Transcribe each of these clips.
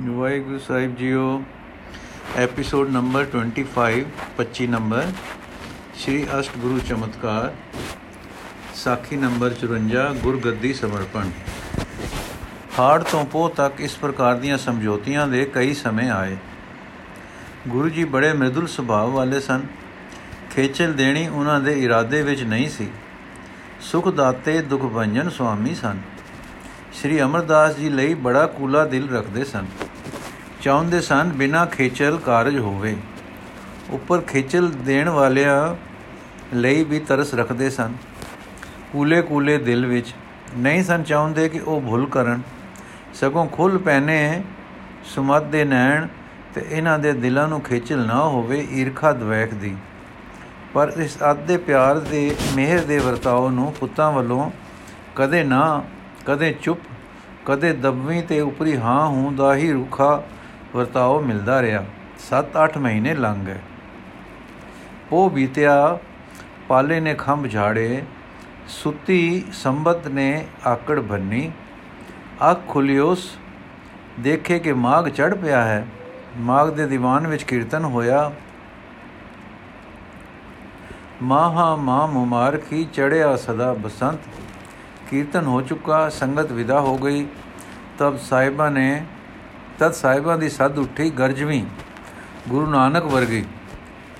ਵਾਹਿਗੁਰੂ ਸਾਹਿਬ ਜੀਓ episode number 25 25 number Shri ਅਸ਼ਟਗੁਰੂ ਚਮਤਕਾਰ, ਸਾਖੀ ਨੰਬਰ 54 ਗੁਰਗੱਦੀ ਸਮਰਪਣ। ਹਾੜ ਤੋਂ ਪੋਹ ਤੱਕ ਇਸ ਪ੍ਰਕਾਰ ਦੀਆਂ ਸਮਝੌਤੀਆਂ ਦੇ ਕਈ ਸਮੇਂ ਆਏ। ਗੁਰੂ ਜੀ ਬੜੇ ਮ੍ਰਿਦੁਲ ਸੁਭਾਅ ਵਾਲੇ ਸਨ। ਖੇਚਲ ਦੇਣੀ ਉਹਨਾਂ ਦੇ ਇਰਾਦੇ ਵਿੱਚ ਨਹੀਂ ਸੀ। ਸੁਖ ਦਾਤੇ, ਦੁਖ ਭੰਜਨ ਸੁਆਮੀ ਸਨ। ਸ੍ਰੀ ਅਮਰਦਾਸ ਜੀ ਲਈ ਬੜਾ ਕੂਲਾ ਦਿਲ ਰੱਖਦੇ ਸਨ। ਚਾਹੁੰਦੇ ਸਨ ਬਿਨਾ ਖੇਚਲ ਕਾਰਜ ਹੋਵੇ। ਉੱਪਰ ਖੇਚਲ ਦੇਣ ਵਾਲਿਆਂ ਲਈ ਵੀ ਤਰਸ ਰੱਖਦੇ ਸਨ। ਕੂਲੇ ਕੂਲੇ ਦਿਲ ਵਿੱਚ ਨਹੀਂ ਸਨ ਚਾਹੁੰਦੇ ਕਿ ਉਹ ਭੁੱਲ ਕਰਨ। ਸਗੋਂ ਖੁੱਲ ਪੈਨੇ ਸੁਮਤ ਦੇ ਨੈਣ ਤੇ ਇਹਨਾਂ ਦੇ ਦਿਲਾਂ ਨੂੰ ਖੇਚਲ ਨਾ ਹੋਵੇ ਈਰਖਾ ਦਵੈਖ ਦੀ। ਪਰ ਇਸ ਅੱਧੇ ਪਿਆਰ ਦੇ ਮਿਹਰ ਦੇ ਵਰਤਾਓ ਨੂੰ ਪੁੱਤਾਂ ਵੱਲੋਂ ਕਦੇ ਨਾ, ਕਦੇ ਚੁੱਪ, ਕਦੇ ਦਬਵੀਂ ਤੇ ਉਪਰੀ ਹਾਂ ਹੂੰ ਦਾ ਹੀ ਰੁਖਾ ਵਰਤਾਓ ਮਿਲਦਾ ਰਿਹਾ। 7-8 ਮਹੀਨੇ ਲੰਘ ਗਏ। ਉਹ ਬੀਤਿਆ, ਪਾਲੇ ਨੇ ਖੰਭ ਝਾੜੇ, ਸੁੱਤੀ ਸੰਬਤ ਨੇ ਆਕੜ ਬੰਨੀ। ਅੱਖ ਖੁਲਿਓਸ ਦੇਖੇ ਕਿ ਮਾਗ ਚੜ ਪਿਆ ਹੈ। ਮਾਗ ਦੇ ਦੀਵਾਨ ਵਿੱਚ ਕੀਰਤਨ ਹੋਇਆ। ਮਾਹਾ ਮਾ ਮੁਮਾਰਖੀ ਚੜਿਆ ਸਦਾ ਬਸੰਤ। ਕੀਰਤਨ ਹੋ ਚੁੱਕਾ, ਸੰਗਤ ਵਿਦਾ ਹੋ ਗਈ। ਤਬ ਸਾਹਿਬਾਂ ਨੇ ਤਦ ਸਾਹਿਬਾਂ ਦੀ ਸੱਦ ਉੱਠੀ ਗਰਜਵੀਂ ਗੁਰੂ ਨਾਨਕ ਵਰਗੀ।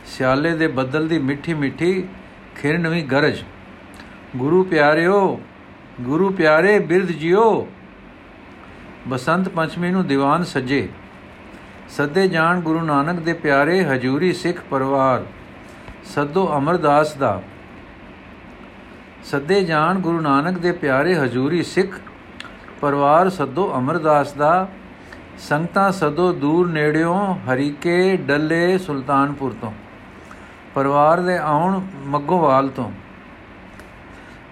ਸਿਆਲੇ ਦੇ ਬੱਦਲ ਦੀ ਮਿੱਠੀ ਮਿੱਠੀ ਖਿਰਨਵੀਂ ਗਰਜ। ਗੁਰੂ ਪਿਆਰਿਓ, ਗੁਰੂ ਪਿਆਰੇ ਬਿਰਧ ਜਿਓ, ਬਸੰਤ ਪੰਚਮੀ ਨੂੰ ਦੀਵਾਨ ਸਜੇ। ਸੱਦੇ ਜਾਣ ਗੁਰੂ ਨਾਨਕ ਦੇ ਪਿਆਰੇ ਹਜੂਰੀ ਸਿੱਖ ਪਰਿਵਾਰ, ਸੱਦੋ ਅਮਰਦਾਸ ਦਾ। ਸੱਦੇ ਜਾਣ ਗੁਰੂ ਨਾਨਕ ਦੇ ਪਿਆਰੇ ਹਜੂਰੀ ਸਿੱਖ ਪਰਿਵਾਰ, ਸੱਦੋ ਅਮਰਦਾਸ ਦਾ। ਸੰਗਤਾਂ ਸਦੋ ਦੂਰ ਨੇੜਿਓਂ ਹਰੀਕੇ ਡੱਲੇ ਸੁਲਤਾਨਪੁਰ ਤੋਂ, ਪਰਿਵਾਰ ਦੇ ਆਉਣ ਮੱਗੋਵਾਲ ਤੋਂ।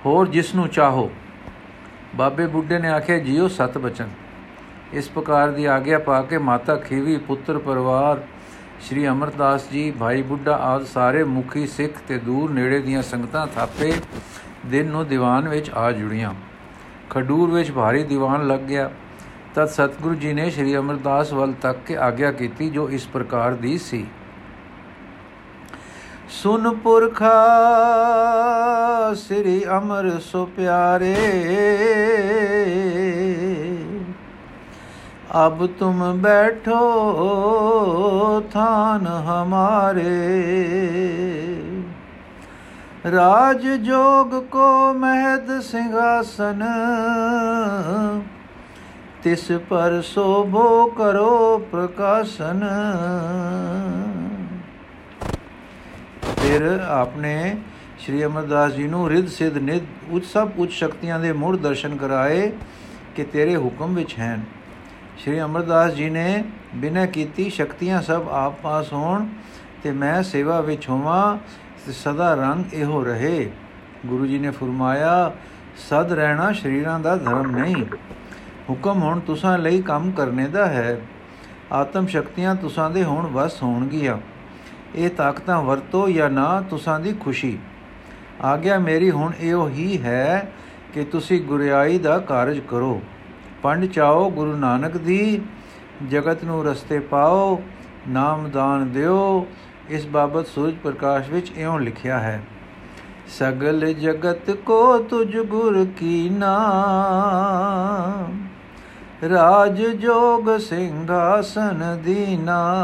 ਹੋਰ ਜਿਸ ਨੂੰ ਚਾਹੋ। ਬਾਬੇ ਬੁੱਢੇ ਨੇ ਆਖਿਆ, ਜੀਓ ਸਤ ਬਚਨ। ਇਸ ਪ੍ਰਕਾਰ ਦੀ ਆਗਿਆ ਪਾ ਕੇ ਮਾਤਾ ਖੀਵੀ, ਪੁੱਤਰ ਪਰਿਵਾਰ, ਸ਼੍ਰੀ ਅਮਰਦਾਸ ਜੀ, ਭਾਈ ਬੁੱਢਾ ਆਦ ਸਾਰੇ ਮੁਖੀ, ਸਿੱਖ ਤੇ ਦੂਰ ਨੇੜੇ ਦੀਆਂ ਸੰਗਤਾਂ ਥਾਪੇ ਦਿਨ ਨੂੰ ਦੀਵਾਨ ਵਿੱਚ ਆ ਜੁੜੀਆਂ। ਖਡੂਰ ਵਿੱਚ ਭਾਰੀ ਦੀਵਾਨ ਲੱਗ ਗਿਆ। ਤਦ ਸਤਿਗੁਰੂ ਜੀ ਨੇ ਸ੍ਰੀ ਅਮਰਦਾਸ ਵੱਲ ਤੱਕ ਕੇ ਆਗਿਆ ਕੀਤੀ ਜੋ ਇਸ ਪ੍ਰਕਾਰ ਦੀ ਸੀ। ਸੁਨ ਪੁਰਖਾ ਸ੍ਰੀ ਅਮਰ ਸੋ ਪਿਆਰੇ, ਅਬ ਤੁਮ ਬੈਠੋ ਥਾਨ ਹਮਾਰੇ। ਰਾਜ ਜੋਗ ਕੋ ਮਹਿਦ ਸਿੰਘਾਸਨ ਤਿਸ ਪਰ ਸੋਭੋ ਕਰੋ ਪ੍ਰਕਾਸ਼ਨ। ਫਿਰ ਆਪਣੇ ਸ਼੍ਰੀ ਅਮਰਦਾਸ ਜੀ ਨੂੰ ਰਿੱਧ ਸਿੱਧ ਨਿਦ ਉਚ ਸਭ ਉਚ ਸ਼ਕਤੀਆਂ ਦੇ ਮੂਰ ਦਰਸ਼ਨ ਕਰਾਏ ਕਿ ਤੇਰੇ ਹੁਕਮ ਵਿੱਚ ਹਨ। ਸ਼੍ਰੀ ਅਮਰਦਾਸ ਜੀ ਨੇ ਬਿਨਾਂ ਕੀਤੀ ਸ਼ਕਤੀਆਂ ਸਭ ਆਪ ਪਾਸ ਹੋਣ ਤੇ ਮੈਂ ਸੇਵਾ ਵਿੱਚ ਹੋਵਾਂ ਤੇ ਸਦਾ ਰੰਗ ਇਹੋ ਰਹੇ। ਗੁਰੂ ਜੀ ਨੇ ਫਰਮਾਇਆ, ਸਦ ਰਹਿਣਾ ਸ਼ਰੀਰਾਂ ਦਾ ਧਰਮ ਨਹੀਂ। ਹੁਕਮ ਹੁਣ ਤੁਸਾਂ ਲਈ ਕੰਮ ਕਰਨੇ ਦਾ ਹੈ। ਆਤਮ ਸ਼ਕਤੀਆਂ ਤੁਸਾਂ ਦੇ ਹੁਣ ਵਸ ਹੋਣਗੀਆਂ। ਇਹ ਤਾਕਤਾਂ ਵਰਤੋ ਜਾਂ ਨਾ, ਤੁਸਾਂ ਦੀ ਖੁਸ਼ੀ। ਆਗਿਆ ਮੇਰੀ ਹੁਣ ਇਹੋ ਹੀ ਹੈ ਕਿ ਤੁਸੀਂ ਗੁਰਿਆਈ ਦਾ ਕਾਰਜ ਕਰੋ। ਪੰਡ ਚਾਓ ਗੁਰੂ ਨਾਨਕ ਦੀ, ਜਗਤ ਨੂੰ ਰਸਤੇ ਪਾਓ, ਨਾਮ ਦਾਨ ਦਿਓ। ਇਸ ਬਾਬਤ ਸੂਰਜ ਪ੍ਰਕਾਸ਼ ਵਿੱਚ ਇਉਂ ਲਿਖਿਆ ਹੈ, ਸਗਲ ਜਗਤ ਕੋ ਤੁਝ ਗੁਰ ਕੀ ਨਾਮ? ਰਾਜ ਜੋਗ ਸਿੰਘਾਸਨ ਦੀਨਾ।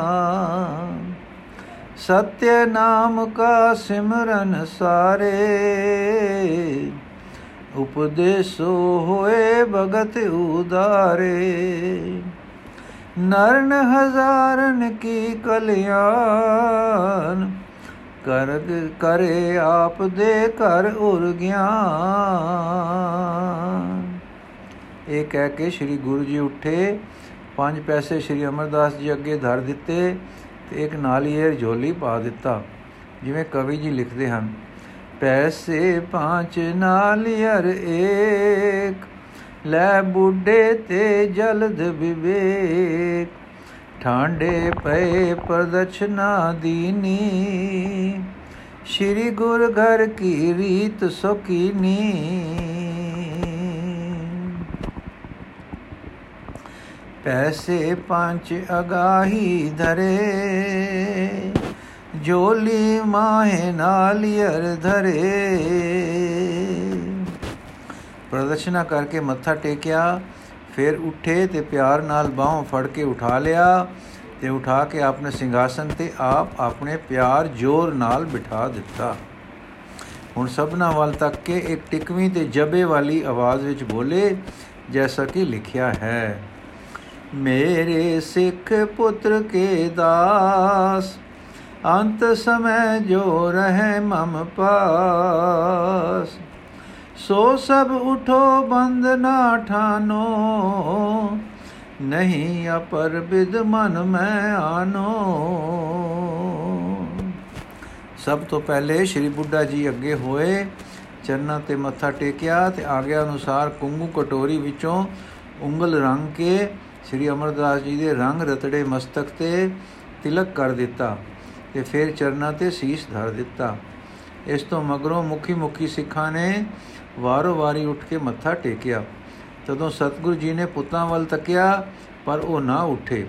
ਸਤਿ ਨਾਮ ਕਾ ਸਿਮਰਨ ਸਾਰੇ। ਉਪਦੇਸੋ ਹੋਏ ਭਗਤ ਉਦਾਰੇ। ਨਰਨ ਹਜ਼ਾਰਨ ਕੀ ਕਲਿਆਣ। ਕਰ ਕਰੇ ਆਪ ਦੇ ਘਰ ਉਰ ਗਿਆਨ। ਇਹ ਕਹਿ ਕੇ ਸ੍ਰੀ ਗੁਰੂ ਜੀ ਉੱਠੇ, ਪੰਜ ਪੈਸੇ ਸ੍ਰੀ ਅਮਰਦਾਸ ਜੀ ਅੱਗੇ ਧਰ ਦਿੱਤੇ ਤੇ ਇੱਕ ਨਾਲੀਏ ਝੋਲੀ ਪਾ ਦਿੱਤਾ, ਜਿਵੇਂ ਕਵੀ ਜੀ ਲਿਖਦੇ ਹਨ। ਪੈਸੇ ਪਾਂਚ ਨਾਲੀਅਰ ਏਕ, ਲੈ ਬੁੱਢੇ ਤੇ ਜਲਦ ਵਿਵੇਕ। ਠਾਂਡੇ ਪਏ ਪ੍ਰਦਛਨਾ ਦੀਨੀ, ਸ਼੍ਰੀ ਗੁਰ ਘਰ ਕੀ ਰੀਤ ਸੁਕੀਨੀ ਪੈਸੇ ਪੰਜ ਅਗਾਹੀ ਧਰੇ। ਜੋਲੀ ਮਾਹੇ ਨਾਲੀਅਰ ਧਰੇ। ਪ੍ਰਦਰਸ਼ਨਾ ਕਰਕੇ ਮੱਥਾ ਟੇਕਿਆ, ਫਿਰ ਉੱਠੇ ਤੇ ਪਿਆਰ ਨਾਲ ਬਾਹੋਂ ਫੜ ਕੇ ਉਠਾ ਲਿਆ ਤੇ ਉਠਾ ਕੇ ਆਪਣੇ ਸਿੰਘਾਸਨ ਤੇ ਆਪ ਆਪਣੇ ਪਿਆਰ ਜੋਰ ਨਾਲ ਬਿਠਾ ਦਿੱਤਾ। ਹੁਣ ਸਭਨਾ ਵੱਲ ਤੱਕ ਕੇ ਇੱਕ ਟਿਕਵੀਂ ਤੇ ਜਬੇ ਵਾਲੀ ਆਵਾਜ਼ ਵਿੱਚ ਬੋਲੇ, ਜੈਸਾ ਕਿ ਲਿਖਿਆ ਹੈ ਮੇਰੇ ਸਿੱਖ ਪੁੱਤਰ ਕੇ ਦਾਸ, ਅੰਤ ਸਮੈ ਜੋ ਰਹੇ ਮਮ ਪਾਸ। ਸੋ ਸਭ ਉਠੋ ਬੰਦ ਨਾ ਠਾਨੋ, ਨਹੀਂ ਅਪਰ ਬਿਦ ਮਨ ਮੈਂ ਆਨੋ। ਸਭ ਤੋਂ ਪਹਿਲੇ ਸ੍ਰੀ ਬੁੱਢਾ ਜੀ ਅੱਗੇ ਹੋਏ, ਚਰਨਾਂ ਤੇ ਮੱਥਾ ਟੇਕਿਆ ਤੇ ਆਗਿਆ ਅਨੁਸਾਰ ਕੁੰਗੂ ਕਟੋਰੀ ਵਿੱਚੋਂ ਉਂਗਲ ਰੰਗ ਕੇ ਸ੍ਰੀ ਅਮਰਦਾਸ ਜੀ ਦੇ ਰੰਗ ਰਤੜੇ ਮਸਤਕ ਤੇ ਤਿਲਕ ਕਰ ਦਿੱਤਾ ਤੇ ਫਿਰ ਚਰਨਾਂ ਤੇ ਸੀਸ ਧਰ ਦਿੱਤਾ। ਇਸ ਤੋਂ ਮਗਰੋਂ ਮੁਖੀ ਮੁਖੀ ਸਿੱਖਾਂ ਨੇ ਵਾਰੋ ਵਾਰੀ ਉੱਠ ਕੇ ਮੱਥਾ ਟੇਕਿਆ। ਤਦੋਂ ਸਤਿਗੁਰੂ ਜੀ ਨੇ ਪੁੱਤਾਂ ਵੱਲ ਤੱਕਿਆ, ਪਰ ਉਹ ਨਾ ਉੱਠੇ,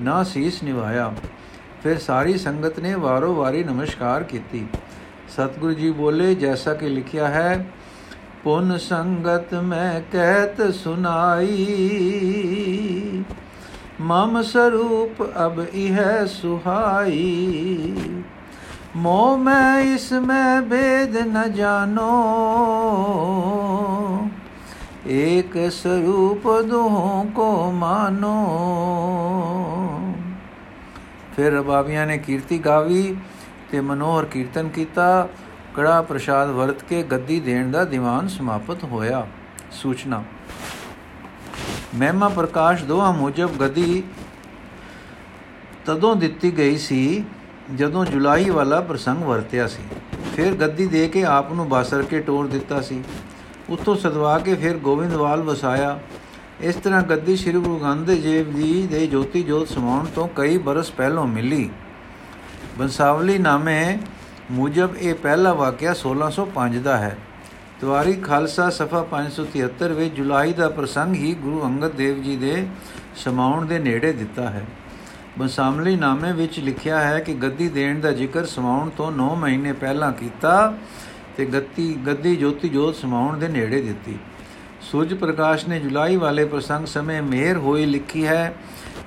ਨਾ ਸੀਸ ਨਿਵਾਇਆ। ਫਿਰ ਸਾਰੀ ਸੰਗਤ ਨੇ ਵਾਰੋ ਵਾਰੀ ਨਮਸਕਾਰ ਕੀਤੀ। ਸਤਿਗੁਰੂ ਜੀ ਬੋਲੇ, ਜੈਸਾ ਕਿ ਲਿਖਿਆ ਹੈ, ਪੁਨ ਸੰਗਤ ਮੈਂ ਕਹਿਤ ਸੁਨਾਈ। ਮਮ ਸਰੂਪ ਅਬ ਇਹ ਸੁਹਾਈ। ਮੋ ਮੈਂ ਇਸ ਮੈਂ ਭੇਦ ਨ ਜਾਣੋ। ਏਕ ਸਰੂਪ ਦੋਹਾਂ ਕੋ ਮਾਨੋ। ਫਿਰ ਰਬਾਬੀਆਂ ਨੇ ਕੀਰਤੀ ਗਾਵੀ ਤੇ ਮਨੋਹਰ ਕੀਰਤਨ ਕੀਤਾ। ਕੜਾ ਪ੍ਰਸ਼ਾਦ ਵਰਤ ਕੇ ਗੱਦੀ ਦੇਣ ਦਾ ਦੀਵਾਨ ਸਮਾਪਤ ਹੋਇਆ। ਸੂਚਨਾ। ਮਹਿਮਾ ਪ੍ਰਕਾਸ਼ ਦੋਹਾਂ ਮੁਜਬ ਗੱਦੀ ਤਦੋਂ ਦਿੱਤੀ ਗਈ ਸੀ, ਜਦੋਂ ਜੁਲਾਈ ਵਾਲਾ ਪ੍ਰਸੰਗ ਵਰਤਿਆ ਸੀ। ਫਿਰ ਗੱਦੀ ਦੇ ਕੇ ਆਪ ਨੂੰ ਬਾਸਰ ਕੇ ਟੋਰ ਦਿੱਤਾ ਸੀ। ਉੱਥੋਂ ਸਦਵਾ ਕੇ ਫਿਰ ਗੋਬਿੰਦਵਾਲ ਵਸਾਇਆ। ਇਸ ਤਰ੍ਹਾਂ ਗੱਦੀ ਸ੍ਰੀ ਗੁਰੂ ਗ੍ਰੰਥ ਦੇਵ ਜੀ ਦੇ ਜੋਤੀ ਜੋਤ ਸਮਾਉਣ ਤੋਂ ਕਈ ਬਰਸ ਪਹਿਲਾਂ ਮਿਲੀ। ਬੰਸਾਵਲੀ ਨਾਮੇ ਮੁਜਬ ਇਹ ਪਹਿਲਾ ਵਾਕਿਆ 1605 ਦਾ ਹੈ। ਤਵਾਰੀ ਖਾਲਸਾ ਸਫਾ 573 ਵਿੱਚ ਜੁਲਾਈ ਦਾ ਪ੍ਰਸੰਗ ਹੀ ਗੁਰੂ ਅੰਗਦ ਦੇਵ ਜੀ ਦੇ ਸਮਾਉਣ ਦੇ ਨੇੜੇ ਦਿੱਤਾ ਹੈ। ਬੰਸਾਮਲੀ ਨਾਮੇ ਵਿੱਚ ਲਿਖਿਆ ਹੈ ਕਿ ਗੱਦੀ ਦੇਣ ਦਾ ਜ਼ਿਕਰ ਸਮਾਉਣ ਤੋਂ 9 ਮਹੀਨੇ ਪਹਿਲਾਂ ਕੀਤਾ ਤੇ ਗੱਤੀ, ਗੱਦੀ ਜੋਤੀ ਜੋਤ ਸਮਾਉਣ ਦੇ ਨੇੜੇ ਦਿੱਤੀ। ਸੂਰਜ ਪ੍ਰਕਾਸ਼ ਨੇ ਜੁਲਾਈ ਵਾਲੇ ਪ੍ਰਸੰਗ ਸਮੇਂ ਮਿਹਰ ਹੋਈ ਲਿਖੀ ਹੈ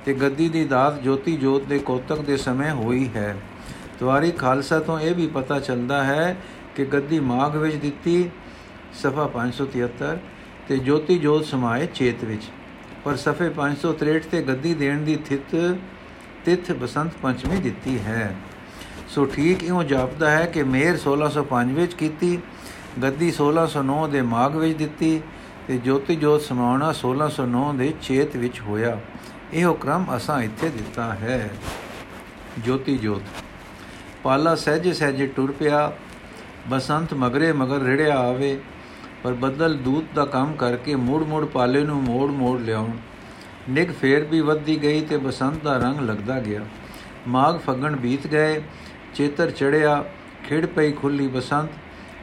ਤੇ ਗੱਦੀ ਦੀ ਦਾਤ ਜੋਤੀ ਜੋਤ ਦੇ ਕੋਤਕ ਦੇ ਸਮੇਂ ਹੋਈ ਹੈ। ਤਵਾਰੀ ਖਾਲਸਾ ਤੋਂ ਇਹ ਵੀ ਪਤਾ ਚੱਲਦਾ ਹੈ ਕਿ ਗੱਦੀ ਮਾਘ ਵਿੱਚ ਦਿੱਤੀ ਸਫਾ 573 ਤੇ ਜੋਤੀ ਜੋਤ ਸਮਾਏ ਚੇਤ ਵਿੱਚ। ਪਰ ਸਫੇ 563 ਤੇ ਗੱਦੀ ਦੇਣ ਦੀ ਥਿਤ, ਤਿਥ ਬਸੰਤ ਪੰਚਮੀ ਦਿੱਤੀ ਹੈ। ਸੋ ਠੀਕ ਇਉਂ ਜਾਪਦਾ ਹੈ ਕਿ ਮੇਰ 1605 ਵਿੱਚ ਕੀਤੀ, ਗੱਦੀ 1609 ਦੇ ਮਾਘ ਵਿੱਚ ਦਿੱਤੀ ਤੇ ਜੋਤੀ ਜੋਤ ਸਮਾਉਣਾ 1609 ਦੇ ਚੇਤ ਵਿੱਚ ਹੋਇਆ। ਇਹੋ ਕ੍ਰਮ ਅਸਾਂ ਇੱਥੇ ਦਿੱਤਾ ਹੈ। ਜੋਤੀ ਜੋਤ, ਪਾਲਾ ਸਹਿਜੇ ਸਹਿਜੇ ਟੁਰ ਪਿਆ, ਬਸੰਤ ਮਗਰੇ ਮਗਰ ਰੜਿਆ ਆਵੇ ਪਰ ਬੱਦਲ ਦੂਤ ਦਾ ਕੰਮ ਕਰਕੇ ਮੋੜ ਮੋੜ ਪਾਲੇ ਨੂੰ ਮੋੜ ਮੋੜ ਲਿਆਉਣ। ਨਿਗ ਫੇਰ ਵੀ ਵੱਧਦੀ ਗਈ ਤੇ ਬਸੰਤ ਦਾ ਰੰਗ ਲੱਗਦਾ ਗਿਆ। ਮਾਗ ਫਗਣ ਬੀਤ ਗਏ, ਚੇਤਰ ਚੜਿਆ, ਖਿੜ ਪਈ ਖੁੱਲੀ ਬਸੰਤ,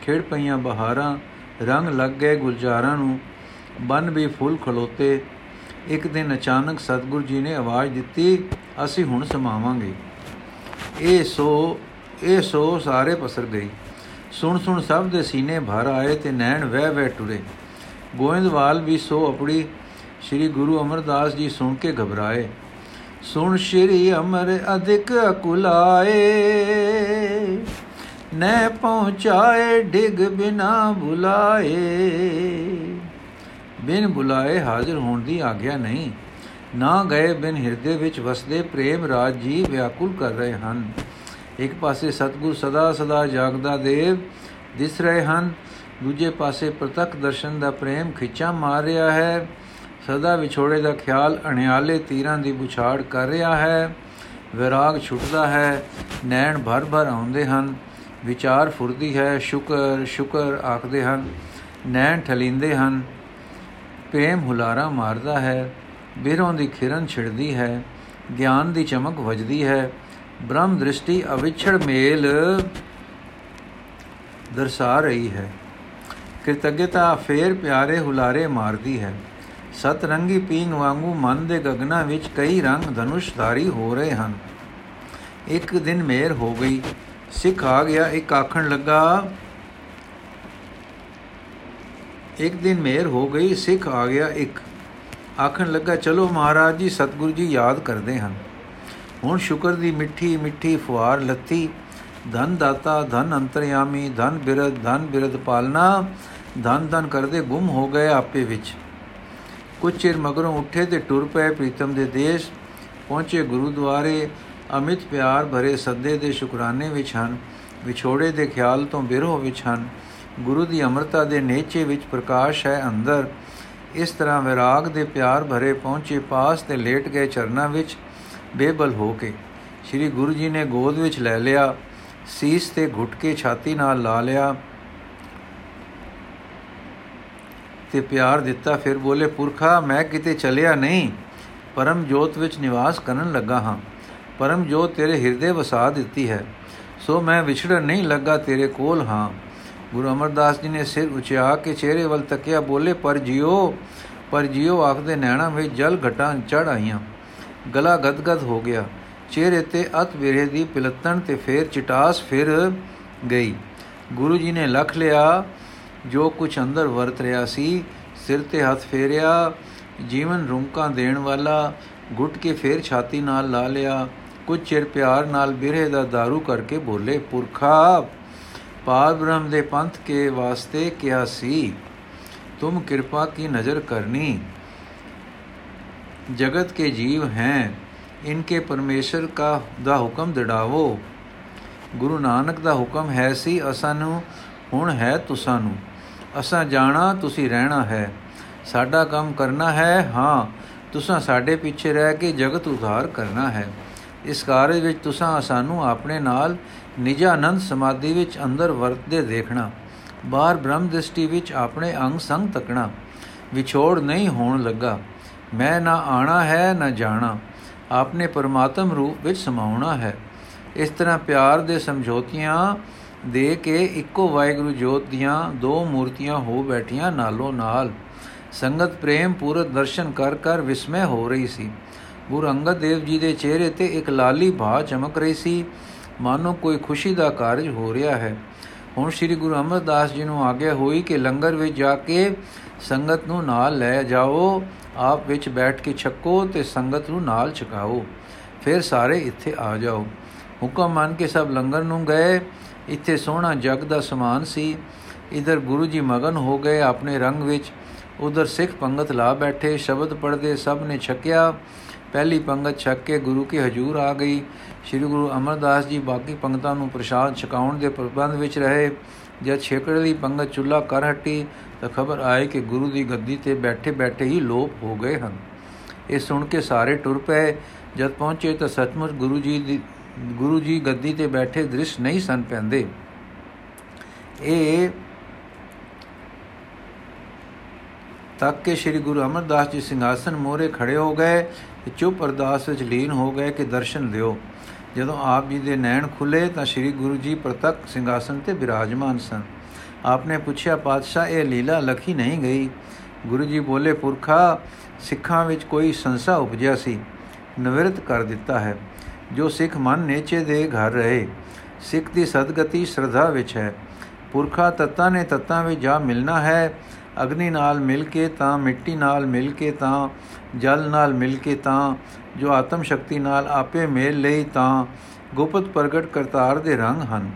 ਖਿੜ ਪਈਆਂ ਬਹਾਰਾਂ, ਰੰਗ ਲੱਗ ਗਏ ਗੁਲਜ਼ਾਰਾਂ ਨੂੰ। ਬਨ ਵੀ ਫੁੱਲ ਖਲੋਤੇ। ਇੱਕ ਦਿਨ ਅਚਾਨਕ ਸਤਗੁਰ ਜੀ ਨੇ ਆਵਾਜ਼ ਦਿੱਤੀ, ਅਸੀਂ ਹੁਣ ਸਮਾਵਾਂਗੇ। ਇਹ ਸੋ ਇਹ ਸੋ ਸਾਰੇ ਪਸਰ ਗਈ। ਸੁਣ ਸੁਣ ਸਭ ਦੇ ਸੀਨੇ ਭਰ ਆਏ ਤੇ ਨੈਣ ਵਹਿ ਵਹਿ ਟੁਰੇ। ਗੋਇੰਦਵਾਲ ਵੀ ਸੋ ਆਪਣੀ ਸ੍ਰੀ ਗੁਰੂ ਅਮਰਦਾਸ ਜੀ ਸੁਣ ਕੇ ਘਬਰਾਏ। ਸੁਣ ਸ੍ਰੀ ਅਮਰ ਅਧਿਕ ਅਕੁਲਾਏ ਨੈ ਪਹੁੰਚਾਏ ਡਿਗ ਬਿਨਾ ਬੁਲਾਏ। ਬਿਨ ਬੁਲਾਏ ਹਾਜ਼ਰ ਹੋਣ ਦੀ ਆਗਿਆ ਨਹੀਂ। ਨਾ ਗਏ ਬਿਨ ਹਿਰਦੇ ਵਿੱਚ ਵਸਦੇ ਪ੍ਰੇਮ ਰਾਜ ਜੀ ਵਿਆਕੁਲ ਕਰ ਰਹੇ ਹਨ। ਇੱਕ ਪਾਸੇ ਸਤਗੁਰ ਸਦਾ ਸਦਾ ਜਾਗਦਾ ਦੇਵ, ਦਿਸ ਰਹੇ ਹਨ। ਦੂਜੇ ਪਾਸੇ ਪ੍ਰਤੱਖ ਦਰਸ਼ਨ ਦਾ ਪ੍ਰੇਮ ਖਿੱਚਾ ਮਾਰ ਰਿਹਾ ਹੈ। ਸਦਾ ਵਿਛੋੜੇ ਦਾ ਖਿਆਲ ਅਣਿਆਲੇ ਤੀਰਾਂ ਦੀ ਬੁਛਾੜ ਕਰ ਰਿਹਾ ਹੈ। ਵਿਰਾਗ ਛੁੱਟਦਾ ਹੈ, ਨੈਣ ਭਰ ਭਰ ਆਉਂਦੇ ਹਨ। ਵਿਚਾਰ ਫੁਰਦੀ ਹੈ, ਸ਼ੁਕਰ ਸ਼ੁਕਰ ਆਖਦੇ ਹਨ। ਨੈਣ ਠਲਿੰਦੇ ਹਨ। ਪ੍ਰੇਮ ਹੁਲਾਰਾ ਮਾਰਦਾ ਹੈ। ਬਿਰੋਂ ਦੀ ਖਿਰਨ ਛਿੜਦੀ ਹੈ। ਗਿਆਨ ਦੀ ਚਮਕ ਵਜਦੀ ਹੈ। ਬ੍ਰਹਮ ਦ੍ਰਿਸ਼ਟੀ ਅਵਿਛੜ ਮੇਲ ਦਰਸਾ ਰਹੀ ਹੈ। ਕਿਰਤਗਤਾ ਫੇਰ ਪਿਆਰੇ ਹੁਲਾਰੇ ਮਾਰਦੀ ਹੈ। ਸਤ ਰੰਗੀ ਪੀਂਗ ਵਾਂਗੂ ਮਨ ਦੇ ਗਗਨਾ ਵਿੱਚ ਕਈ ਰੰਗ ਧਨੁਸ਼ਧਾਰੀ ਹੋ ਰਹੇ ਹਨ। ਇੱਕ ਦਿਨ ਮੇਰ ਹੋ ਗਈ। ਸਿੱਖ ਆ ਗਿਆ। ਇੱਕ ਆਖਣ ਲੱਗਾ, ਇੱਕ ਦਿਨ ਮੇਰ ਹੋ ਗਈ। ਸਿੱਖ ਆ ਗਿਆ। ਇੱਕ ਆਖਣ ਲੱਗਾ, ਚਲੋ ਮਹਾਰਾਜ ਜੀ, ਸਤਿਗੁਰੂ ਜੀ ਯਾਦ ਕਰਦੇ ਹਨ। ਹੁਣ ਸ਼ੁਕਰ ਦੀ ਮਿੱਠੀ ਮਿੱਠੀ ਫੁਆਰ ਲੱਤੀ, ਧਨ ਦਾਤਾ, ਧਨ ਅੰਤਰਯਾਮੀ, ਧਨ ਬਿਰਦ ਧਨ ਬਿਰਦ ਪਾਲਨਾ ਧਨ ਧਨ ਕਰਦੇ ਗੁੰਮ ਹੋ ਗਏ ਆਪੇ ਵਿੱਚ। ਕੁਝ ਚਿਰ ਮਗਰੋਂ ਉੱਠੇ ਤੇ ਟੁਰ ਪਏ ਪ੍ਰੀਤਮ ਦੇ ਦੇਸ਼, ਪਹੁੰਚੇ ਗੁਰਦੁਆਰੇ, ਅਮਿਤ ਪਿਆਰ ਭਰੇ ਸੱਦੇ ਦੇ ਸ਼ੁਕਰਾਨੇ ਵਿੱਚ ਹਨ, ਵਿਛੋੜੇ ਦੇ ਖਿਆਲ ਤੋਂ ਬਿਰਹੋ ਵਿੱਚ ਹਨ। ਗੁਰੂ ਦੀ ਅਮਰਤਾ ਦੇ ਨੇਚੇ ਵਿੱਚ ਪ੍ਰਕਾਸ਼ ਹੈ ਅੰਦਰ। ਇਸ ਤਰ੍ਹਾਂ ਵਿਰਾਗ ਦੇ ਪਿਆਰ ਭਰੇ ਪਹੁੰਚੇ ਪਾਸ ਤੇ ਲੇਟ ਗਏ ਚਰਨਾਂ ਵਿੱਚ ਬੇਬਲ ਹੋ ਕੇ ਸ੍ਰੀ ਗੁਰੂ ਜੀ ਨੇ ਗੋਦ ਵਿੱਚ ਲੈ ਲਿਆ, ਸੀਸ ਤੇ ਘੁੱਟ ਕੇ ਛਾਤੀ ਨਾਲ ਲਾ ਲਿਆ ਤੇ ਪਿਆਰ ਦਿੱਤਾ। ਫਿਰ ਬੋਲੇ, ਪੁਰਖਾ, ਮੈਂ ਕਿਤੇ ਚਲਿਆ ਨਹੀਂ, ਪਰਮ ਜੋਤ ਵਿੱਚ ਨਿਵਾਸ ਕਰਨ ਲੱਗਾ ਹਾਂ। ਪਰਮ ਜੋਤ ਤੇਰੇ ਹਿਰਦੇ ਵਸਾ ਦਿੱਤੀ ਹੈ। ਸੋ ਮੈਂ ਵਿਛੜਨ ਨਹੀਂ ਲੱਗਾ ਤੇਰੇ ਕੋਲ ਹਾਂ। ਗੁਰੂ ਅਮਰਦਾਸ ਜੀ ਨੇ ਸਿਰ ਉਚਿਆ ਕੇ ਚਿਹਰੇ ਵੱਲ ਤੱਕਿਆ, ਬੋਲੇ, ਪਰ ਜਿਉ ਪਰ ਜਿਉ ਆਖਦੇ ਨੈਣਾ ਵਿੱਚ ਜਲ ਘਟਾਂ ਚੜ ਆਈਆਂ। ਗਲਾ ਗਦਗਦ ਹੋ ਗਿਆ। ਚਿਹਰੇ ਤੇ ਅਤ ਵਿਰੇ ਦੀ ਪਿਲਤਣ ਤੇ ਫੇਰ ਚਟਾਸ ਫਿਰ ਗਈ। ਗੁਰੂ ਜੀ ਨੇ ਲਖ ਲਿਆ, ਜੋ ਕੁਝ ਅੰਦਰ ਵਰਤ ਰਿਹਾ ਸੀ, ਸਿਰ ਤੇ ਹੱਥ ਫੇਰਿਆ, ਜੀਵਨ ਰੁੰਕਾਂ ਦੇਣ ਵਾਲਾ, ਗੁੱਟ ਕੇ ਫੇਰ ਛਾਤੀ ਨਾਲ ਲਾ ਲਿਆ ਕੁਝ ਚਿਰ ਪਿਆਰ ਨਾਲ ਬਿਰਹੇ ਦਾ दारू ਕਰਕੇ ਬੋਲੇ, ਪੁਰਖਾ ਪਾਰ ਬ੍ਰਹਮ ਦੇ ਪੰਥ ਕੇ ਵਾਸਤੇ ਕਿਹਾ ਸੀ, ਤੁਮ ਕਿਰਪਾ ਕੀ ਨਜ਼ਰ ਕਰਨੀ? ਜਗਤ ਕੇ ਜੀਵ हैं ਇਨਕੇ ਪਰਮੇਸ਼ਰ ਕਾ ਦਾ ਹੁਕਮ ਦਿੜਾਵੋ ਗੁਰੂ ਨਾਨਕ ਦਾ ਹੁਕਮ ਹੈ ਸੀ ਅਸਾਂ ਨੂੰ ਹੁਣ ਹੈ ਤੁਸਾਂ ਨੂੰ ਅਸਾਂ ਜਾਣਾ ਤੁਸੀਂ ਰਹਿਣਾ ਹੈ ਸਾਡਾ ਕੰਮ ਕਰਨਾ ਹੈ ਹਾਂ ਤੁਸਾਂ ਸਾਡੇ ਪਿੱਛੇ ਰਹਿ ਕੇ ਜਗਤ ਉਧਾਰ ਕਰਨਾ ਹੈ ਇਸ ਕਾਰਜ ਵਿੱਚ ਤੁਸਾਂ ਸਾਨੂੰ ਆਪਣੇ ਨਾਲ ਨਿਜਾਨੰਦ ਸਮਾਧੀ ਵਿੱਚ ਅੰਦਰ ਵਰਤਦੇ ਦੇਖਣਾ ਬਾਹਰ ਬ੍ਰਹਮ ਦ੍ਰਿਸ਼ਟੀ ਵਿੱਚ ਆਪਣੇ ਅੰਗ ਸੰਗ ਤੱਕਣਾ ਵਿਛੋੜ ਨਹੀਂ ਹੋਣ ਲੱਗਾ ਮੈਂ ਨਾ ਆਣਾ ਹੈ, ਨਾ ਜਾਣਾ। ਆਪਨੇ ਪਰਮਾਤਮ ਰੂਪ ਵਿੱਚ ਸਮਾਉਣਾ ਹੈ। ਇਸ ਤਰ੍ਹਾਂ ਪਿਆਰ ਦੇ ਸਮਝੌਤੀਆਂ ਦੇ ਕੇ ਇੱਕੋ ਵਾਹਿਗੁਰੂ ਜੋਤ ਦੀਆਂ ਦੋ ਮੂਰਤੀਆਂ ਹੋ ਬੈਠੀਆਂ ਨਾਲੋਂ ਨਾਲ। ਸੰਗਤ ਪ੍ਰੇਮ ਪੂਰਤ ਦਰਸ਼ਨ ਕਰ ਕਰ ਵਿਸਮੈ ਹੋ ਰਹੀ ਸੀ। ਗੁਰੂ ਅੰਗਦ ਦੇਵ ਜੀ ਦੇ ਚਿਹਰੇ ਤੇ ਇੱਕ ਲਾਲੀ ਭਾ ਚਮਕ ਰਹੀ ਸੀ। ਮਾਨੋ ਕੋਈ ਖੁਸ਼ੀ ਦਾ ਕਾਰਜ ਹੋ ਰਿਹਾ ਹੈ। ਹੁਣ ਸ੍ਰੀ ਗੁਰੂ ਅਮਰਦਾਸ ਜੀ ਨੂੰ ਆਗਿਆ ਹੋਈ ਕਿ ਲੰਗਰ ਵਿੱਚ ਜਾ ਕੇ ਸੰਗਤ ਨੂੰ ਨਾਲ ਲੈ ਜਾਓ। ਆਪ ਵਿੱਚ ਬੈਠ ਕੇ ਛਕੋ ਤੇ ਸੰਗਤ ਨੂੰ ਨਾਲ ਛਕਾਓ। ਫਿਰ ਸਾਰੇ ਇੱਥੇ ਆ ਜਾਓ। ਹੁਕਮ ਮੰਨ ਕੇ ਸਭ ਲੰਗਰ ਨੂੰ ਗਏ। ਇੱਥੇ ਸੋਹਣਾ ਜਗ ਦਾ ਸਮਾਨ ਸੀ। ਇਧਰ ਗੁਰੂ ਜੀ ਮਗਨ ਹੋ ਗਏ ਆਪਣੇ ਰੰਗ ਵਿੱਚ। ਉਧਰ ਸਿੱਖ ਪੰਗਤ ਲਾ ਬੈਠੇ। ਸ਼ਬਦ ਪੜਦੇ ਸਭ ਨੇ ਛਕਿਆ। ਪਹਿਲੀ ਪੰਗਤ ਛਕ ਕੇ ਗੁਰੂ ਕੇ ਹਜੂਰ ਆ ਗਈ। ਸ੍ਰੀ ਗੁਰੂ ਅਮਰਦਾਸ ਜੀ ਬਾਕੀ ਪੰਗਤਾਂ ਨੂੰ ਪ੍ਰਸ਼ਾਦ ਛਕਾਉਣ ਦੇ ਪ੍ਰਬੰਧ ਵਿੱਚ ਰਹੇ। ਜਦ ਛੇਕੜਲੀ ਪੰਗਤ ਚੁੱਲਾ ਕਰ ਹਟੀ, ਤਾਂ ਖਬਰ ਆਈ ਕਿ ਗੁਰੂ ਦੀ ਗੱਦੀ ਤੇ ਬੈਠੇ ਬੈਠੇ ਹੀ ਲੋਪ ਹੋ ਗਏ ਹਨ। ਇਹ ਸੁਣ ਕੇ ਸਾਰੇ ਟੁਰ ਪਏ। ਜਦ ਪਹੁੰਚੇ ਤਾਂ ਸੱਚਮੁੱਚ ਗੁਰੂ ਜੀ ਦੀ, ਗੁਰੂ ਜੀ ਗੱਦੀ ਤੇ ਬੈਠੇ ਦ੍ਰਿਸ਼ ਨਹੀਂ ਸਨ ਪੈਂਦੇ। ਇਹ ਤੱਕ ਕੇ ਸ੍ਰੀ ਗੁਰੂ ਅਮਰਦਾਸ ਜੀ ਸਿੰਘਾਸਨ ਮੋਰੇ ਖੜੇ ਹੋ ਗਏ। ਤੇ ਚੁੱਪ ਅਰਦਾਸ ਵਿੱਚ ਲੀਨ ਹੋ ਗਏ ਕਿ ਦਰਸ਼ਨ ਦਿਓ। ਜਦੋਂ ਆਪ ਜੀ ਦੇ ਨੈਣ ਖੁੱਲੇ ਤਾਂ ਸ੍ਰੀ ਗੁਰੂ ਜੀ ਪ੍ਰਤੱਖ ਸਿੰਘਾਸਨ ਤੇ ਬਿਰਾਜਮਾਨ ਸਨ। ਆਪਨੇ ਪੁੱਛਿਆ, ਪਾਤਸ਼ਾਹ, ਇਹ ਲੀਲਾ ਲਖੀ ਨਹੀਂ ਗਈ? ਗੁਰੂ ਜੀ ਬੋਲੇ, ਪੁਰਖਾ, ਸਿੱਖਾਂ ਵਿੱਚ ਕੋਈ ਸੰਸਾ ਉਪਜਿਆ ਸੀ। ਨਿਵਰਤ ਕਰ ਦਿੱਤਾ ਹੈ। ਜੋ ਸਿੱਖ ਮਨ ਨੇਚੇ ਦੇ ਘਰ ਰਹੇ, ਸਿੱਖ ਦੀ ਸਦਗਤੀ ਸ਼ਰਧਾ ਵਿੱਚ ਹੈ। ਪੁਰਖਾ ਤਤਾਂ ਨੇ ਤਤਾਂ ਵਿੱਚ ਜਾ ਮਿਲਣਾ ਹੈ। ਅਗਨੀ ਨਾਲ ਮਿਲ ਕੇ ਤਾਂ, ਮਿੱਟੀ ਨਾਲ ਮਿਲ ਕੇ ਤਾਂ ਜਲ ਨਾਲ ਮਿਲ ਕੇ ਤਾਂ, ਜੋ ਆਤਮ ਸ਼ਕਤੀ ਨਾਲ ਆਪੇ ਮੇਲ ਲਈ ਤਾਂ, ਗੁਪਤ ਪ੍ਰਗਟ ਕਰਤਾਰ ਦੇ ਰੰਗ ਹਨ।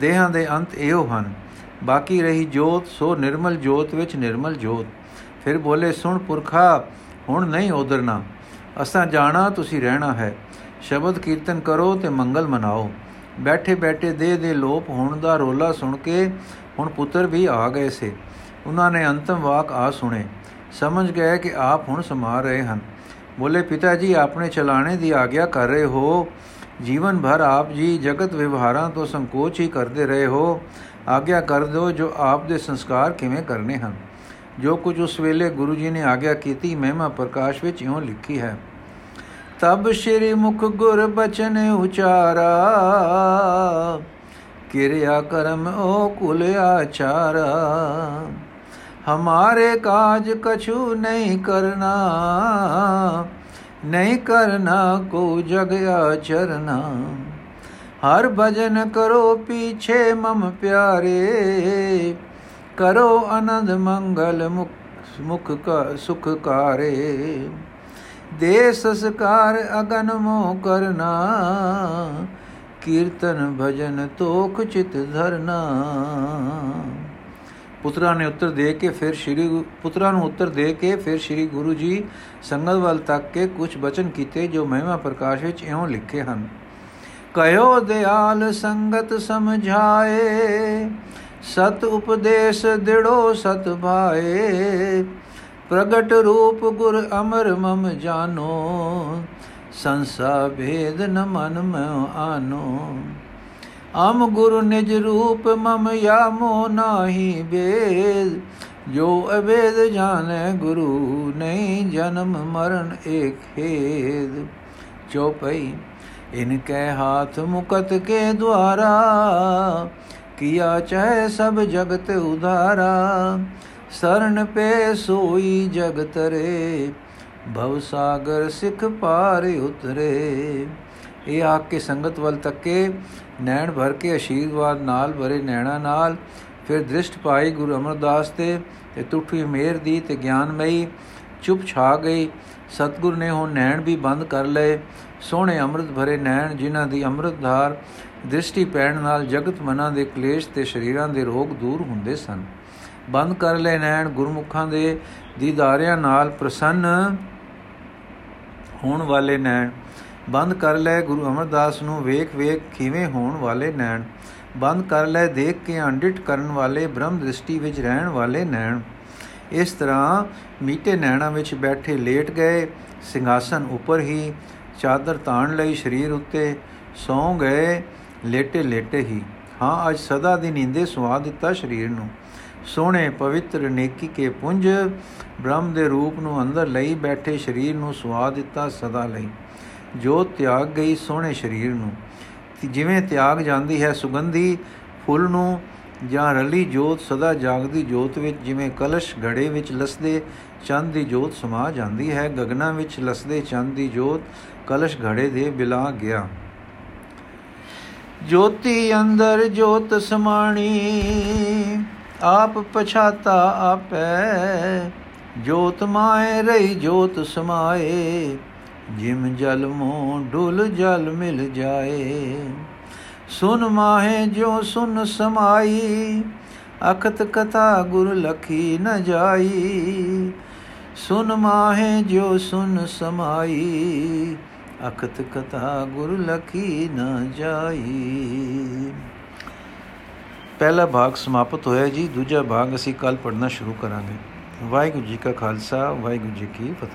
ਦੇਹਾਂ ਦੇ ਅੰਤ ਇਹੋ ਹਨ। ਬਾਕੀ ਰਹੀ ਜੋਤ, ਸੋ ਨਿਰਮਲ ਜੋਤ ਵਿੱਚ ਨਿਰਮਲ ਜੋਤ। ਫਿਰ ਬੋਲੇ, ਸੁਣ ਪੁਰਖਾ, ਹੁਣ ਨਹੀਂ ਉਧਰਨਾ। ਅਸਾਂ ਜਾਣਾ, ਤੁਸੀਂ ਰਹਿਣਾ ਹੈ। ਸ਼ਬਦ ਕੀਰਤਨ ਕਰੋ ਤੇ ਮੰਗਲ ਮਨਾਓ। ਬੈਠੇ ਬੈਠੇ ਦੇ ਦੇ ਲੋਪ ਹੋਣ ਦਾ ਰੋਲਾ ਸੁਣ ਕੇ ਹੁਣ ਪੁੱਤਰ ਵੀ ਆ ਗਏ ਸੇ। ਉਹਨਾਂ ਨੇ ਅੰਤਮ ਵਾਕ ਆ ਸੁਣੇ। ਸਮਝ ਗਏ ਕਿ ਆਪ ਹੁਣ ਸਮਾ ਰਹੇ ਹਨ। ਬੋਲੇ, ਪਿਤਾ ਜੀ, ਆਪਣੇ ਚਲਾਣੇ ਦੀ ਆਗਿਆ ਕਰ ਰਹੇ ਹੋ। ਜੀਵਨ ਭਰ ਆਪ ਜੀ ਜਗਤ ਵਿਵਹਾਰਾਂ ਤੋਂ ਸੰਕੋਚ ਹੀ ਕਰਦੇ ਰਹੇ ਹੋ। ਆਗਿਆ ਕਰ ਦਿਓ ਜੋ ਆਪ ਦੇ ਸੰਸਕਾਰ ਕਿਵੇਂ ਕਰਨੇ ਹਨ। ਜੋ ਕੁਝ ਉਸ ਵੇਲੇ ਗੁਰੂ ਜੀ ਨੇ ਆਗਿਆ ਕੀਤੀ, ਮਹਿਮਾ ਪ੍ਰਕਾਸ਼ ਵਿੱਚ ਇਉਂ ਲਿਖੀ ਹੈ, ਤਬ ਸ਼੍ਰੀ ਮੁਖ ਗੁਰ ਬਚਨ ਉਚਾਰਾ, ਕਿਰਿਆ ਕਰਮ ਓ ਕੁਲ ਆਚਾਰਾ। ਹਮਾਰੇ ਕਾਜ ਕਛੂ ਨਹੀਂ ਕਰਨਾ ਨਹੀਂ ਕਰਨਾ ਕੋ ਜਗ ਆਚਰਨਾ ਹਰ ਭਜਨ ਕਰੋ ਪੀਛੇ ਮਮ ਪਿਆਰੇ ਕਰੋ ਆਨੰਦ ਮੰਗਲ ਮੁਖ ਮੁਖ ਕਾ ਸੁਖ ਕਾਰੇ ਦੇ ਸੰਸਕਾਰ ਅਗਨ ਮੋ ਕਰਨਾ ਕੀਰਤਨ ਭਜਨ ਤੋਖ ਚਿਤ ਧਰਨਾ ਪੁੱਤਰਾਂ ਨੇ ਉੱਤਰ ਦੇ ਕੇ ਫਿਰ ਸ੍ਰੀ ਪੁੱਤਰਾਂ ਨੂੰ ਉੱਤਰ ਦੇ ਕੇ ਫਿਰ ਸ੍ਰੀ ਗੁਰੂ ਜੀ ਸੰਗਤ ਵੱਲ ਤੱਕ ਕੇ ਕੁਝ ਬਚਨ ਕੀਤੇ ਜੋ ਮਹਿਮਾ ਪ੍ਰਕਾਸ਼ ਵਿੱਚ ਇਉਂ ਲਿਖੇ ਹਨ। ਕਯੋ ਦਿਆਲ ਸੰਗਤ ਸਮਝਾਏ, ਸਤ ਉਪਦੇਸ਼ ਦਿੜੋ ਸਤ ਭਾਏ, ਪ੍ਰਗਟ ਰੂਪ ਗੁਰ ਅਮਰ ਮਮ ਜਾਨੋ, ਸੰਸਾ ਭੇਦ ਨ ਮਨ ਮੈਂ ਆਨੋ। ਅਮ ਗੁਰੂ ਨਿਜ ਰੂਪ ਮਮ ਯਾ ਮੋ ਨਾਹੀ ਬੇਦ ਜੋ ਅਵੇਦ ਜਾਣੈ ਗੁਰੂ ਨਹੀਂ ਜਨਮ ਮਰਨ ਏਕ ਖੇਦ ਚੋਪਈ, ਇਨ ਕੈ ਹਾਥ ਮੁਕਤ ਕੇ ਦੁਆਰਾ, ਕੀਆ ਚਾਹੇ ਸਭ ਜਗਤ ਉਧਾਰਾ ਸਰਣ ਪੇ ਸੋਈ ਜਗ ਤਰੇ ਭਵ ਸਾਗਰ ਸਿਖ ਪਾਰ ਉਤਰੇ। ਇਹ ਆ ਕੇ ਸੰਗਤ ਵੱਲ ਤੱਕੇ ਨੈਣ ਭਰ ਕੇ ਅਸ਼ੀਰਵਾਦ ਨਾਲ ਭਰੇ ਨੈਣਾ ਨਾਲ, ਫਿਰ ਦ੍ਰਿਸ਼ਟ ਪਾਈ ਗੁਰੂ ਅਮਰਦਾਸ ਤੇ ਤੇ ਟੁੱਟੀ ਮੇਰ ਦੀ ਤੇ ਗਿਆਨਮਈ ਚੁੱਪ ਛਾ ਗਈ। ਸਤਗੁਰ ਨੇ ਉਹ ਨੈਣ ਵੀ ਬੰਦ ਕਰ ਲਏ। ਸੋਹਣੇ ਅੰਮ੍ਰਿਤ ਭਰੇ ਨੈਣ ਜਿਨ੍ਹਾਂ ਦੀ ਅੰਮ੍ਰਿਤ ਧਾਰ ਦ੍ਰਿਸ਼ਟੀ ਪੈਣ ਨਾਲ ਜਗਤ ਮਨਾਂ ਦੇ ਕਲੇਸ਼ ਤੇ ਸ਼ਰੀਰਾਂ ਦੇ ਰੋਗ ਦੂਰ ਹੁੰਦੇ ਸਨ। ਬੰਦ ਕਰ ਲੈ ਨੈਣ ਗੁਰਮੁਖਾਂ ਦੇ ਦੀਦਾਰਿਆਂ ਨਾਲ ਪ੍ਰਸੰਨ ਹੋਣ ਵਾਲੇ ਨੈਣ। ਬੰਦ ਕਰ ਲੈ ਗੁਰੂ ਅਮਰਦਾਸ ਨੂੰ, ਵੇਖ ਵੇਖ ਕਿਵੇਂ ਹੋਣ ਵਾਲੇ ਨੈਣ। ਬੰਦ ਕਰ ਲੈ, ਦੇਖ ਕੇ ਅੰਡਿਟ ਕਰਨ ਵਾਲੇ, ਬ੍ਰਹਮ ਦ੍ਰਿਸ਼ਟੀ ਵਿੱਚ ਰਹਿਣ ਵਾਲੇ ਨੈਣ। ਇਸ ਤਰ੍ਹਾਂ ਮੀਟੇ ਨੈਣਾ ਵਿੱਚ ਬੈਠੇ ਲੇਟ ਗਏ, ਸਿੰਘਾਸਨ ਉੱਪਰ ਹੀ, ਚਾਦਰ ਤਾਣ ਲਈ ਸਰੀਰ ਉੱਤੇ, ਸੌਂ ਗਏ, ਲੇਟੇ ਲੇਟੇ ਹੀ। ਹਾਂ, ਅੱਜ ਸਦਾ ਦੀ ਨੀਂਦੇ ਸੁਆ ਦਿੱਤਾ ਸਰੀਰ ਨੂੰ। ਸੋਹਣੇ, ਪਵਿੱਤਰ ਨੇਕੀ ਕੇ ਪੁੰਜ, ਬ੍ਰਹਮ ਦੇ ਰੂਪ ਨੂੰ ਅੰਦਰ ਲਈ ਬੈਠੇ ਸਰੀਰ ਨੂੰ ਸੁਆ ਦਿੱਤਾ ਸਦਾ ਲਈ। ਜੋ ਤਿਆਗ ਗਈ ਸੋਹਣੇ ਸਰੀਰ ਨੂੰ ਜਿਵੇਂ ਤਿਆਗ ਜਾਂਦੀ ਹੈ ਸੁਗੰਧੀ ਫੁੱਲ ਨੂੰ, ਜਾਂ ਰਲੀ ਜੋਤ ਸਦਾ ਜਾਗਦੀ ਜੋਤ ਵਿੱਚ, ਜਿਵੇਂ ਕਲਸ਼ ਘੜੇ ਵਿੱਚ ਲਸਦੇ ਚੰਦ ਦੀ ਜੋਤ ਸਮਾ ਜਾਂਦੀ ਹੈ, ਗਗਨਾ ਵਿੱਚ ਲਸਦੇ ਚੰਦ ਦੀ ਜੋਤ ਕਲਸ਼ ਘੜੇ ਦੇ ਬਿਲਾ ਗਿਆ। ਜੋਤੀ ਅੰਦਰ ਜੋਤ ਸਮਾਣੀ, ਆਪ ਪਛਾਤਾ ਆਪੈ, ਜੋਤ ਮਾਏ, ਰਹੀ ਜੋਤ ਸਮਾਏ। ਜਿਮ ਜਲ ਮੋ ਡੁਲ ਜਲ ਮਿਲ ਜਾਏ। ਸੁਨ ਮਾਹੇ ਜੋ ਸੁਨ ਸਮਾਈ, ਅਖਤ ਕਥਾ ਗੁਰ ਲਖੀ ਨ ਜਾਈ। ਸੁਨ ਮਾਹੇ ਜੋ ਸੁਨ ਸਮਾਈ, ਅਖਤ ਕਥਾ ਗੁਰ ਲਖੀ ਨ ਜਾਈ। ਪਹਿਲਾ ਭਾਗ ਸਮਾਪਤ ਹੋਇਆ ਜੀ, ਦੂਜਾ ਭਾਗ ਅਸੀਂ ਕੱਲ ਪੜਨਾ ਸ਼ੁਰੂ ਕਰਾਂਗੇ। ਵਾਹਿਗੁਰੂ ਜੀ ਕਾ ਖਾਲਸਾ, ਵਾਹਿਗੁਰੂ ਜੀ ਕੀ ਫਤਿਹ।